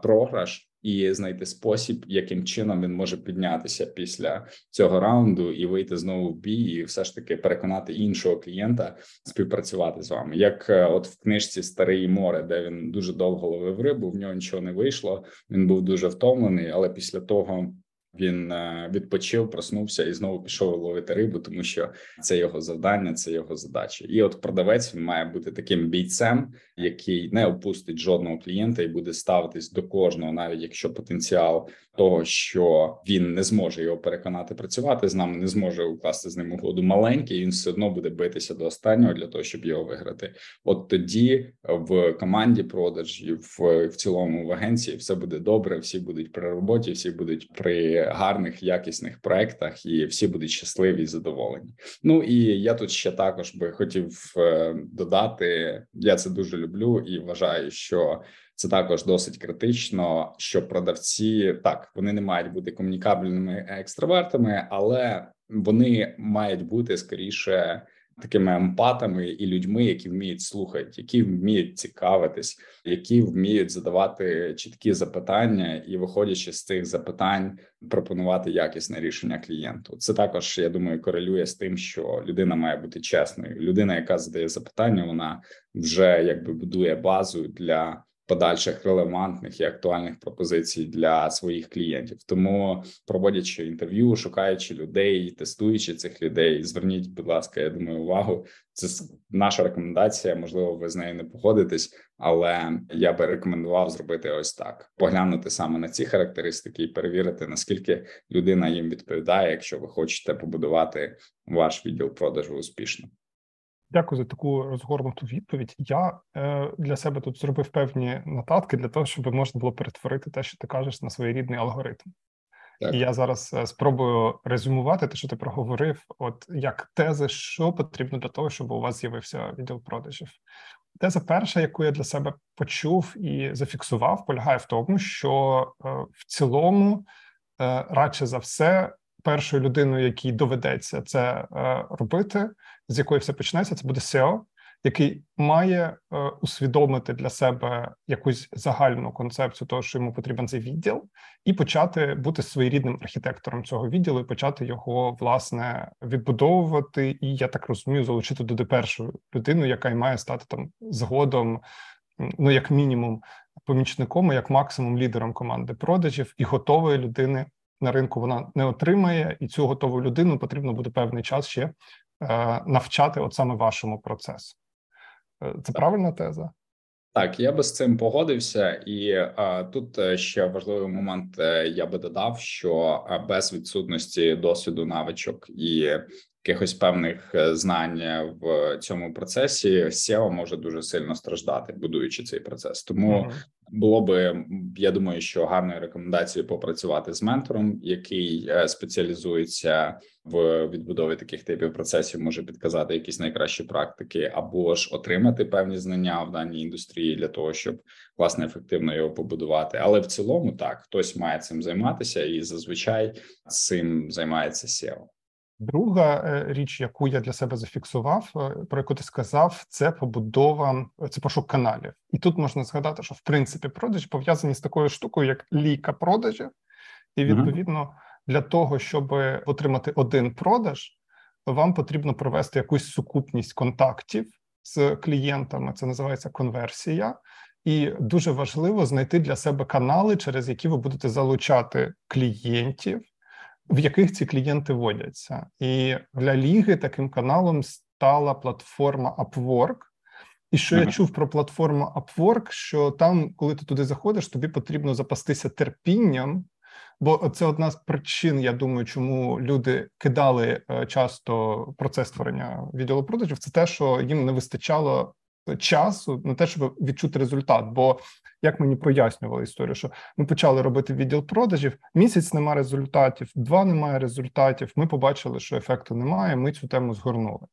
програш і знайти спосіб, яким чином він може піднятися після цього раунду і вийти знову в бій, і все ж таки переконати іншого клієнта співпрацювати з вами. Як е, от в книжці Старий море, де він дуже довго ловив рибу, в нього нічого не вийшло. Він був дуже втомлений, але після того. Він е, відпочив, проснувся і знову пішов ловити рибу, тому що це його завдання, це його задача. І от продавець він має бути таким бійцем, який не опустить жодного клієнта і буде ставитись до кожного, навіть якщо потенціал того, що він не зможе його переконати працювати з нами, не зможе укласти з ним угоду маленький. Він все одно буде битися до останнього для того, щоб його виграти. От тоді в команді продажів в, в цілому в агенції все буде добре. Всі будуть при роботі, всі будуть при гарних якісних проектах, і всі будуть щасливі і задоволені. Ну і я тут ще також би хотів е, додати. Я це дуже люблю і вважаю, що це також досить критично, що продавці так вони не мають бути комунікабельними екстравертами, але вони мають бути скоріше такими емпатами і людьми, які вміють слухати, які вміють цікавитись, які вміють задавати чіткі запитання, і, виходячи з цих запитань, пропонувати якісне рішення клієнту. Це також я думаю, корелює з тим, що людина має бути чесною. Людина, яка задає запитання, вона вже якби будує базу для подальших релевантних і актуальних пропозицій для своїх клієнтів. Тому проводячи інтерв'ю, шукаючи людей, тестуючи цих людей, зверніть, будь ласка, я думаю, увагу. Це наша рекомендація. Можливо, ви з нею не погодитесь, але я би рекомендував зробити ось так: поглянути саме на ці характеристики і перевірити наскільки людина їм відповідає, якщо ви хочете побудувати ваш відділ продажу успішно. Дякую за таку розгорнуту відповідь. Я е, для себе тут зробив певні нотатки для того, щоб можна було перетворити те, що ти кажеш, на своєрідний алгоритм. Так. І я зараз е, спробую резюмувати те, що ти проговорив, от як тези, що потрібно для того, щоб у вас з'явився відділ продажів. Теза перша, яку я для себе почув і зафіксував, полягає в тому, що е, в цілому, е, радше за все, першою людиною, якій доведеться це е, робити, з якої все почнеться, це буде SEO, який має е, усвідомити для себе якусь загальну концепцію того, що йому потрібен цей відділ, і почати бути своєрідним архітектором цього відділу, і почати його власне відбудовувати. І я так розумію, залучити туди першу людину, яка й має стати там згодом, ну як мінімум, помічником, як максимум лідером команди продажів і готової людини на ринку вона не отримає, і цю готову людину потрібно буде певний час ще е, навчати, от саме вашому процесу. Е, це правильна теза? Так, я би з цим погодився, і а, тут е, ще важливий момент. Я би додав, що без відсутності досвіду навичок і якихось певних знань в цьому процесі SEO може дуже сильно страждати, будуючи цей процес. Тому uh-huh було би я думаю, що гарною рекомендацією попрацювати з ментором, який е, спеціалізується в відбудові таких типів процесів, може підказати якісь найкращі практики, або ж отримати певні знання в даній індустрії для того, щоб власне ефективно його побудувати. Але в цілому так хтось має цим займатися, і зазвичай цим займається SEO. Друга е, річ, яку я для себе зафіксував, е, про яку ти сказав, це побудова, це пошук каналів. І тут можна згадати, що в принципі продажі пов'язані з такою штукою, як ліка продажів, і відповідно для того, щоб отримати один продаж, вам потрібно провести якусь сукупність контактів з клієнтами. Це називається конверсія. І дуже важливо знайти для себе канали, через які ви будете залучати клієнтів в яких ці клієнти водяться. І для ліги таким каналом стала платформа Upwork. І що я чув про платформу Upwork, що там, коли ти туди заходиш, тобі потрібно запастися терпінням, бо це одна з причин, я думаю, чому люди кидали е, часто процес створення відділу продажів. Це те, що їм не вистачало часу на те, щоб відчути результат. Бо як мені пояснювали історію, що ми почали робити відділ продажів, місяць немає результатів, два немає результатів. Ми побачили, що ефекту немає. Ми цю тему згорнули.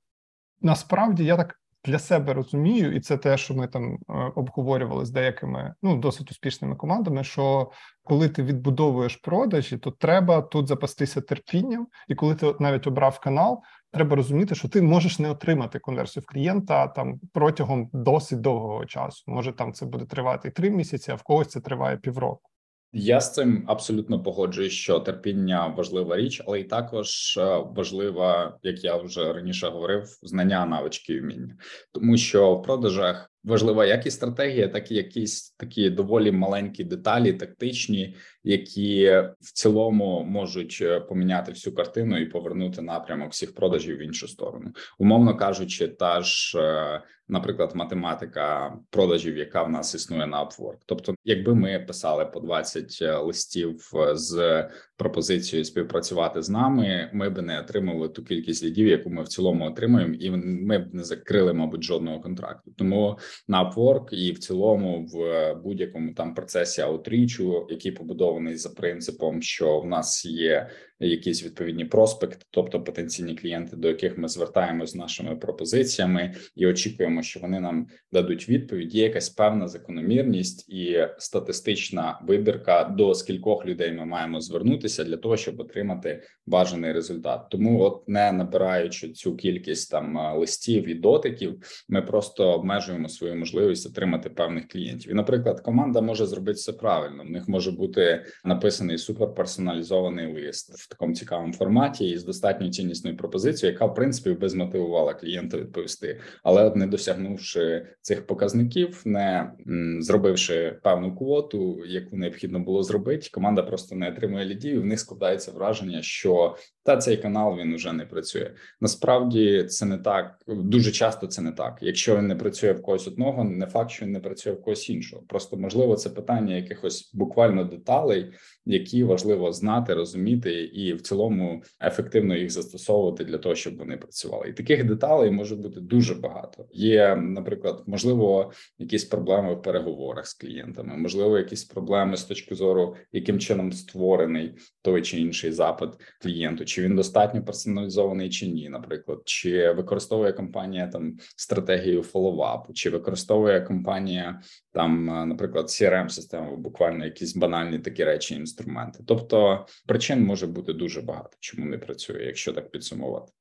Насправді я так для себе розумію, і це те, що ми там е, обговорювали з деякими ну досить успішними командами. Що коли ти відбудовуєш продажі, то треба тут запастися терпінням, і коли ти навіть обрав канал, треба розуміти, що ти можеш не отримати конверсію в клієнта там протягом досить довгого часу. Може там це буде тривати три місяці, а в когось це триває півроку. Я з цим абсолютно погоджуюсь, що терпіння важлива річ, але й також е, важлива, як я вже раніше говорив, знання навички і вміння, тому що в продажах важлива як і стратегія, так і якісь такі доволі маленькі деталі, тактичні, які в цілому можуть е, поміняти всю картину і повернути напрямок всіх продажів в іншу сторону, умовно кажучи, та ж, е, наприклад, математика продажів, яка в нас існує на Upwork. Тобто, якби ми писали по 20 е, листів з пропозицією співпрацювати з нами, ми б не отримали ту кількість лідів, яку ми в цілому отримуємо, і ми б не закрили, мабуть, жодного контракту. Тому на Upwork і в цілому в будь-якому там процесі аутрічу, який побудований за принципом, що в нас є якісь відповідні проспекти, тобто потенційні клієнти, до яких ми звертаємось з нашими пропозиціями, і очікуємо, що вони нам дадуть відповідь. Є якась певна закономірність і статистична вибірка, до скількох людей ми маємо звернутися для того, щоб отримати бажаний результат. Тому, от не набираючи цю кількість там листів і дотиків, ми просто обмежуємо свою можливість отримати певних клієнтів. І, наприклад, команда може зробити все правильно. В них може бути написаний суперперсоналізований лист в такому цікавому форматі і з достатньо ціннісною пропозицією, яка в принципі би змотивувала клієнта відповісти, але не досягнувши цих показників, не зробивши певну квоту, яку необхідно було зробити, команда просто не отримує лідів. і В них складається враження, що та цей канал він уже не працює. Насправді це не так. Дуже часто це не так. Якщо він не працює в когось одного, не факт, що він не працює в когось іншого. Просто можливо, це питання якихось буквально деталей, які важливо знати, розуміти і в цілому ефективно їх застосовувати для того, щоб вони працювали. І таких деталей може бути дуже багато. Є, наприклад, можливо, якісь проблеми в переговорах з клієнтами, можливо, якісь проблеми з точки зору, яким чином створений той чи інший запит клієнту, чи він достатньо персоналізований чи ні, наприклад, чи використовує компанія там стратегію фолловапу, чи використовує компанія там, наприклад, crm систему буквально якісь банальні такі речі, інструменти. Тобто причин може бути дуже багато, чому не працює, якщо так підсумувати.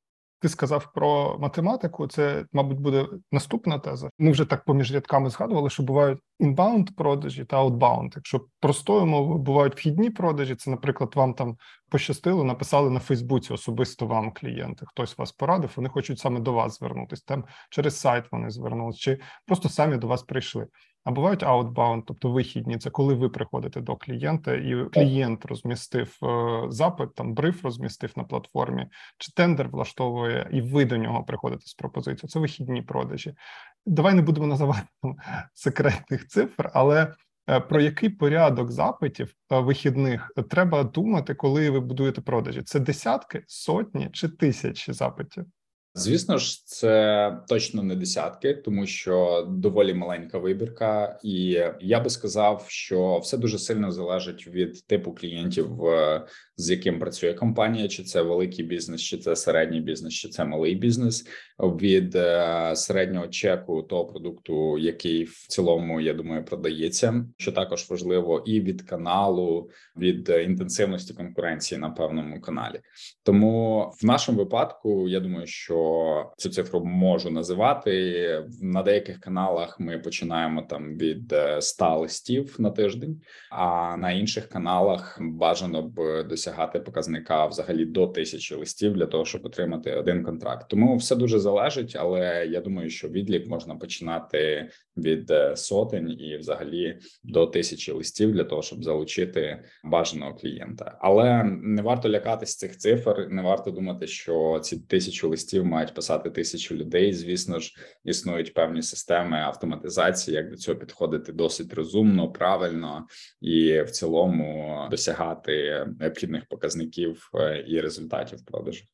Ти сказав про математику. Це, мабуть, буде наступна теза. Ми вже так поміж рядками згадували, що бувають inbound продажі та outbound. Якщо простою мовою бувають вхідні продажі, це, наприклад, вам там пощастило, написали на Фейсбуці особисто вам клієнти. Хтось вас порадив, вони хочуть саме до вас звернутися. Там через сайт вони звернулися, чи просто самі до вас прийшли. А бувають outbound, тобто вихідні. Це коли ви приходите до клієнта, і клієнт розмістив е, запит, там бриф розмістив на платформі, чи тендер влаштовує, і ви до нього приходите з пропозицією. Це вихідні продажі. Давай не будемо називати там секретних цифр, але е, про який порядок запитів е, вихідних треба думати, коли ви будуєте продажі? Це десятки, сотні чи тисячі запитів? Звісно ж, це точно не десятки, тому що доволі маленька вибірка, і я би сказав, що все дуже сильно залежить від типу клієнтів, з яким працює компанія, чи це великий бізнес, чи це середній бізнес, чи це малий бізнес. Від е, середнього чеку того продукту, який в цілому я думаю продається, що також важливо, і від каналу, від інтенсивності конкуренції на певному каналі. Тому в нашому випадку я думаю, що цю цифру можу називати на деяких каналах. Ми починаємо там від 100 е, листів на тиждень, а на інших каналах бажано б досягати показника взагалі до тисячі листів для того, щоб отримати один контракт. Тому все дуже залежить, але я думаю, що відлік можна починати від е, сотень і, взагалі, до тисячі листів для того, щоб залучити бажаного клієнта. Але не варто лякатись цих цифр, не варто думати, що ці тисячу листів мають писати тисячу людей. Звісно ж, існують певні системи автоматизації, як до цього підходити досить розумно, правильно і в цілому досягати необхідних показників е, і результатів продажу.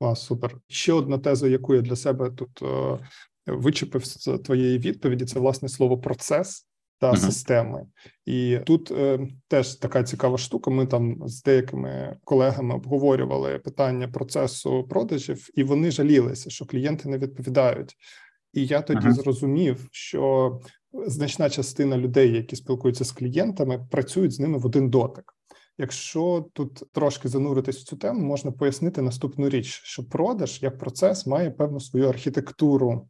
А, супер. Ще одна теза, яку я для себе тут е, вичепив з твоєї відповіді, це власне слово процес. Та uh-huh. системи, і тут е, теж така цікава штука. Ми там з деякими колегами обговорювали питання процесу продажів, і вони жалілися, що клієнти не відповідають. І я тоді uh-huh. зрозумів, що значна частина людей, які спілкуються з клієнтами, працюють з ними в один дотик. Якщо тут трошки зануритись в цю тему, можна пояснити наступну річ: що продаж як процес має певну свою архітектуру,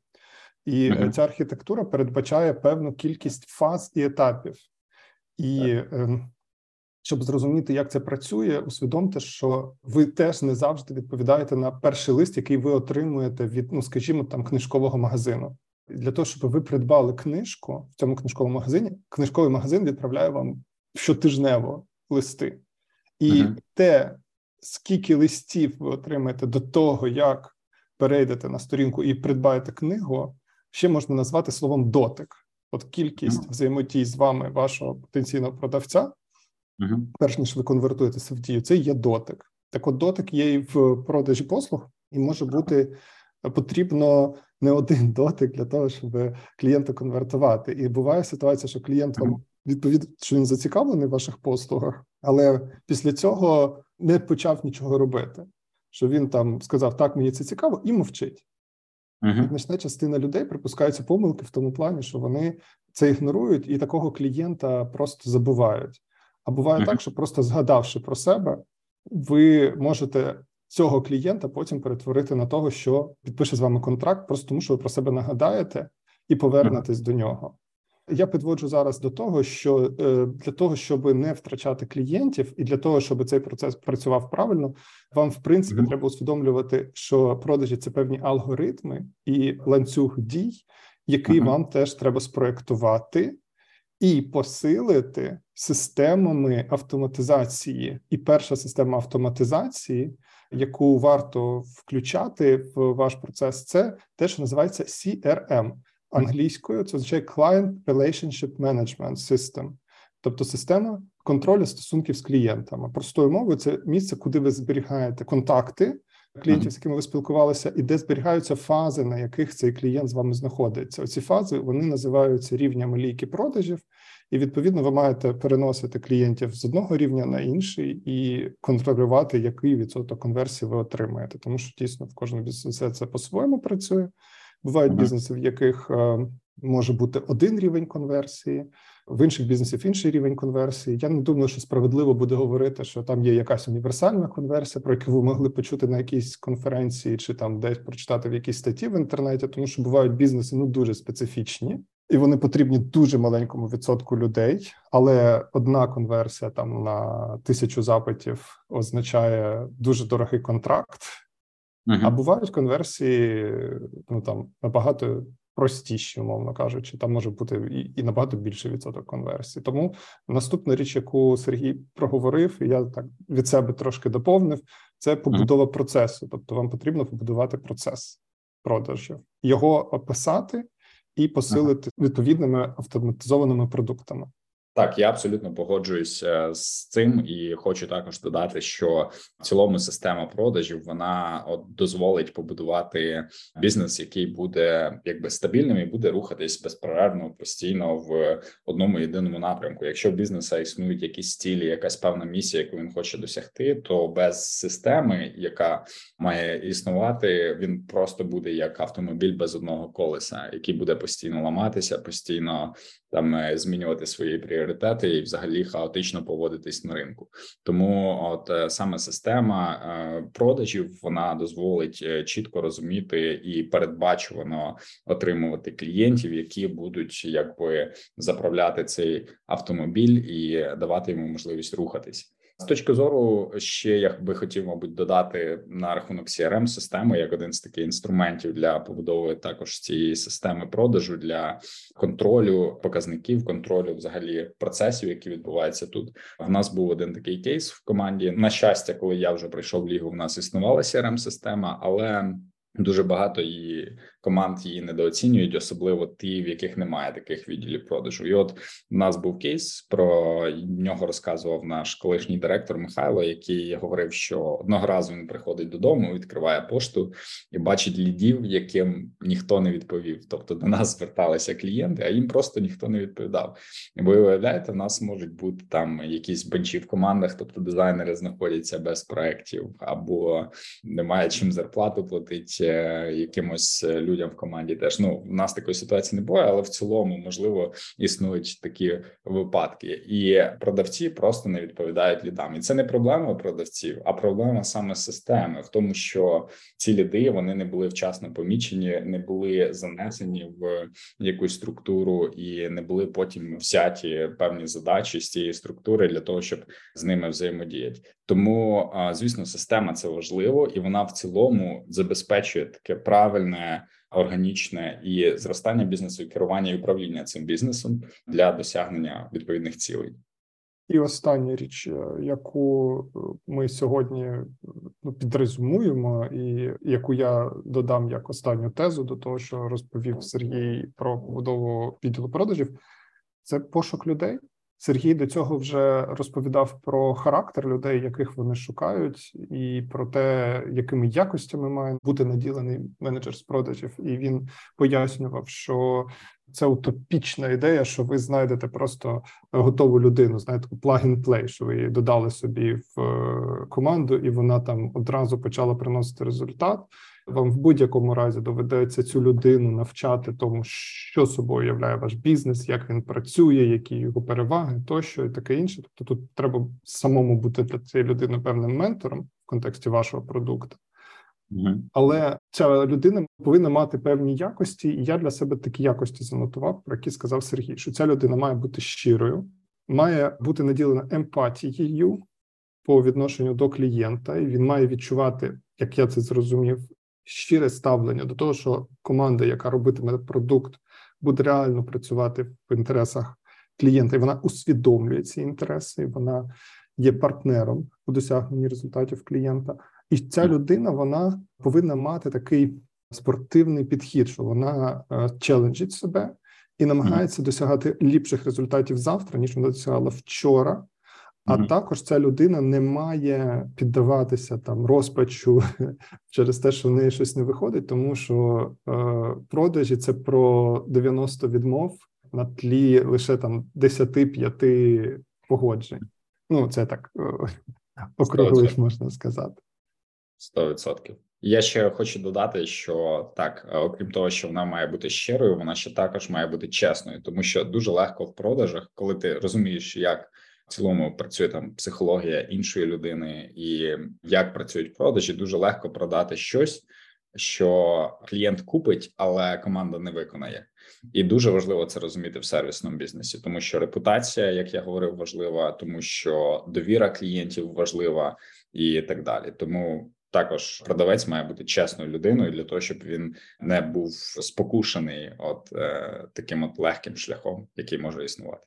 і mm-hmm. ця архітектура передбачає певну кількість фаз і етапів. І е, щоб зрозуміти, як це працює, усвідомте, що ви теж не завжди відповідаєте на перший лист, який ви отримуєте від, ну скажімо, там книжкового магазину. Для того, щоб ви придбали книжку в цьому книжковому магазині, книжковий магазин відправляє вам щотижнево листи, і uh-huh. те, скільки листів ви отримаєте до того, як перейдете на сторінку і придбаєте книгу, ще можна назвати словом дотик. От кількість uh-huh. взаємодій з вами, вашого потенційного продавця, uh-huh. перш ніж ви конвертуєтеся в дію, це є дотик. Так, от дотик є і в продажі послуг, і може бути потрібно не один дотик для того, щоб клієнта конвертувати. І буває ситуація, що клієнт вам відповідає, що він зацікавлений в ваших послугах, але після цього не почав нічого робити. Що він там сказав, так, мені це цікаво, і мовчить. Значна частина людей припускаються помилки в тому плані, що вони це ігнорують і такого клієнта просто забувають. А буває uh-huh. так, що просто згадавши про себе, ви можете цього клієнта потім перетворити на того, що підпише з вами контракт, просто тому що ви про себе нагадаєте і повернетесь uh-huh. до нього. Я підводжу зараз до того, що е, для того, щоб не втрачати клієнтів, і для того, щоб цей процес працював правильно, вам в принципі треба усвідомлювати, що продажі це певні алгоритми і ланцюг дій, який mm-hmm. вам теж треба спроектувати і посилити системами автоматизації. І перша система автоматизації, яку варто включати в ваш процес, це те, що називається CRM – англійською це означає Client Relationship Management System, тобто система контролю стосунків з клієнтами. Простою мовою це місце, куди ви зберігаєте контакти клієнтів, з якими ви спілкувалися, і де зберігаються фази, на яких цей клієнт з вами знаходиться. Оці фази вони називаються рівнями лійки продажів. І відповідно ви маєте переносити клієнтів з одного рівня на інший і контролювати, який відсоток конверсії ви отримаєте. Тому що дійсно в кожному бізнесі це по-своєму працює. Бувають бізнеси, в яких е, може бути один рівень конверсії, в інших бізнесів інший рівень конверсії. Я не думаю, що справедливо буде говорити, що там є якась універсальна конверсія, про яку ви могли почути на якійсь конференції, чи там десь прочитати в якійсь статті в інтернеті, тому що бувають бізнеси ну дуже специфічні. І вони потрібні дуже маленькому відсотку людей, але одна конверсія там на тисячу запитів означає дуже дорогий контракт, Uh-huh. А бувають конверсії, ну там набагато простіші, умовно кажучи, там може бути і, і набагато більший відсоток конверсії. Тому наступна річ, яку Сергій проговорив, і я так від себе трошки доповнив, це побудова процесу. Тобто, вам потрібно побудувати процес продажів, його описати і посилити відповідними автоматизованими продуктами. Так, я абсолютно погоджуюся з цим, і хочу також додати, що в цілому система продажів вона от дозволить побудувати бізнес, який буде якби стабільним і буде рухатись безперервно постійно в одному єдиному напрямку. Якщо в бізнеса існують якісь цілі, якась певна місія, яку він хоче досягти, то без системи, яка має існувати, він просто буде як автомобіль без одного колеса, який буде постійно ламатися, постійно там е, змінювати свої пріоритети і, взагалі, хаотично поводитись на ринку. Тому, от е, саме система е, продажів вона дозволить чітко розуміти і передбачувано отримувати клієнтів, які будуть якби заправляти цей автомобіль і давати йому можливість рухатись. З точки зору, ще я би хотів, мабуть, додати на рахунок crm системи як один з таких інструментів для побудови також цієї системи продажу для контролю показників, контролю взагалі процесів, які відбуваються тут. В нас був один такий кейс в команді. На щастя, коли я вже прийшов в лігу, в нас існувала crm система але Дуже багато її команд її недооцінюють, особливо ті, в яких немає таких відділів продажу. І от у нас був кейс про нього розказував наш колишній директор Михайло, який говорив, що одного разу він приходить додому, відкриває пошту і бачить лідів, яким ніхто не відповів. Тобто до нас зверталися клієнти, а їм просто ніхто не відповідав. І ви уявляєте, в нас можуть бути там якісь бенчі в командах, тобто дизайнери знаходяться без проектів або немає чим зарплату платити якимось е, людям в команді. Теж ну в нас такої ситуації не буває, але в цілому можливо існують такі випадки, і продавці просто не відповідають лідам. І це не проблема продавців, а проблема саме системи в тому, що ці ліди вони не були вчасно помічені, не були занесені в якусь структуру і не були потім взяті певні задачі з цієї структури для того, щоб з ними взаємодіяти. Тому звісно, система це важливо, і вона в цілому забезпечує таке правильне, органічне і зростання бізнесу, і керування і управління цим бізнесом для досягнення відповідних цілей. І остання річ, е, яку е, ми сьогодні ну, підрезумуємо, і яку я додам як останню тезу до того, що розповів Сергій про побудову відділу продажів, це пошук людей. Сергій до цього вже розповідав про характер людей, яких вони шукають, і про те, якими якостями має бути наділений менеджер з продажів. І він пояснював, що це утопічна ідея, що ви знайдете просто готову людину, знаєте, plug-and-play, що ви її додали собі в е, команду, і вона там одразу почала приносити результат. Вам в будь-якому разі доведеться цю людину навчати тому, що собою являє ваш бізнес, як він працює, які його переваги, тощо і таке інше. Тобто, тут треба самому бути для цієї людини певним ментором в контексті вашого продукту. Mm-hmm. Але ця людина повинна мати певні якості, і я для себе такі якості занотував, про які сказав Сергій, що ця людина має бути щирою, має бути наділена емпатією по відношенню до клієнта, і він має відчувати, як я це зрозумів, щире ставлення до того, що команда, яка робитиме продукт, буде реально працювати в інтересах клієнта, і вона усвідомлює ці інтереси, і вона є партнером у досягненні результатів клієнта. І ця людина вона повинна мати такий спортивний підхід, що вона е, челенджить себе і намагається досягати ліпших результатів завтра, ніж вона досягала вчора. А mm-hmm. також ця людина не має піддаватися там розпачу через те, що в неї щось не виходить, тому що е, продажі це про 90 відмов на тлі лише там 10-5 погоджень. Ну, це так е, округлиш, можна сказати. 100%. Я ще хочу додати, що так, е, окрім того, що вона має бути щирою, вона ще також має бути чесною, тому що дуже легко в продажах, коли ти розумієш, як цілому працює там психологія іншої людини, і як працюють продажі, дуже легко продати щось, що клієнт купить, але команда не виконає. І дуже важливо це розуміти в сервісному бізнесі, тому що репутація, як я говорив, важлива, тому що довіра клієнтів важлива і так далі. Тому також продавець має бути чесною людиною для того, щоб він не був спокушений, от е, таким от легким шляхом, який може існувати.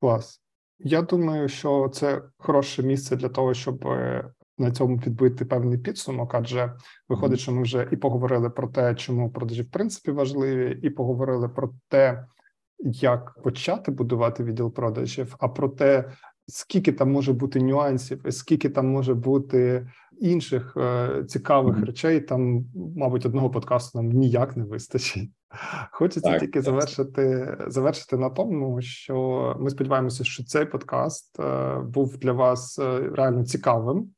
Клас. Я думаю, що це хороше місце для того, щоб е, на цьому підбити певний підсумок, адже виходить, що ми вже і поговорили про те, чому продажі в принципі важливі, і поговорили про те, як почати будувати відділ продажів, а про те, скільки там може бути нюансів, скільки там може бути інших е, цікавих mm-hmm. речей. Там, мабуть, одного подкасту нам ніяк не вистачить. Хочеться так, тільки завершити завершити на тому, що ми сподіваємося, що цей подкаст е, був для вас е, реально цікавим.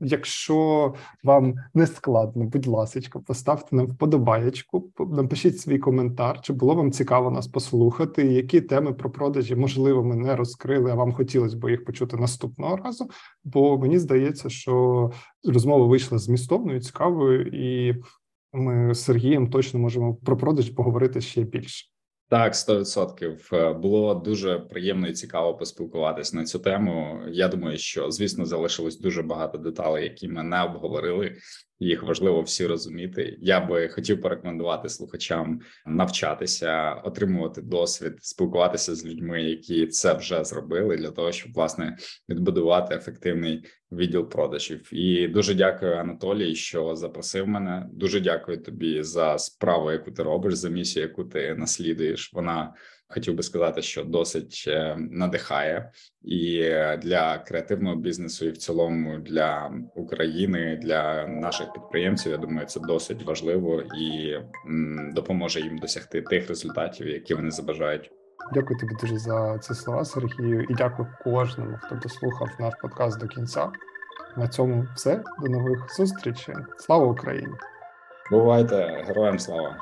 Якщо вам не складно, будь ласка, поставте нам вподобаєчку, напишіть свій коментар, чи було вам цікаво нас послухати, які теми про продажі можливо ми не розкрили, а вам хотілося б їх почути наступного разу. Бо мені здається, що розмова вийшла змістовною, цікавою, і ми з Сергієм точно можемо про продаж поговорити ще більше. Так, 100%. Е, було дуже приємно і цікаво поспілкуватись на цю тему. Я думаю, що звісно залишилось дуже багато деталей, які ми не обговорили їх важливо всі розуміти. Я би хотів порекомендувати слухачам навчатися, отримувати досвід, спілкуватися з людьми, які це вже зробили, для того, щоб власне відбудувати ефективний відділ продажів. І дуже дякую, Анатолій, що запросив мене. Дуже дякую тобі за справу, яку ти робиш, за місію, яку ти наслідуєш. Вона хотів би сказати, що досить е, надихає і для креативного бізнесу, і в цілому для України, для наших підприємців. Я думаю, це досить важливо і допоможе їм досягти тих результатів, які вони забажають. Дякую тобі дуже за ці слова, Сергію, і дякую кожному, хто дослухав наш подкаст до кінця. На цьому все. До нових зустрічей. Слава Україні! Бувайте героям слава!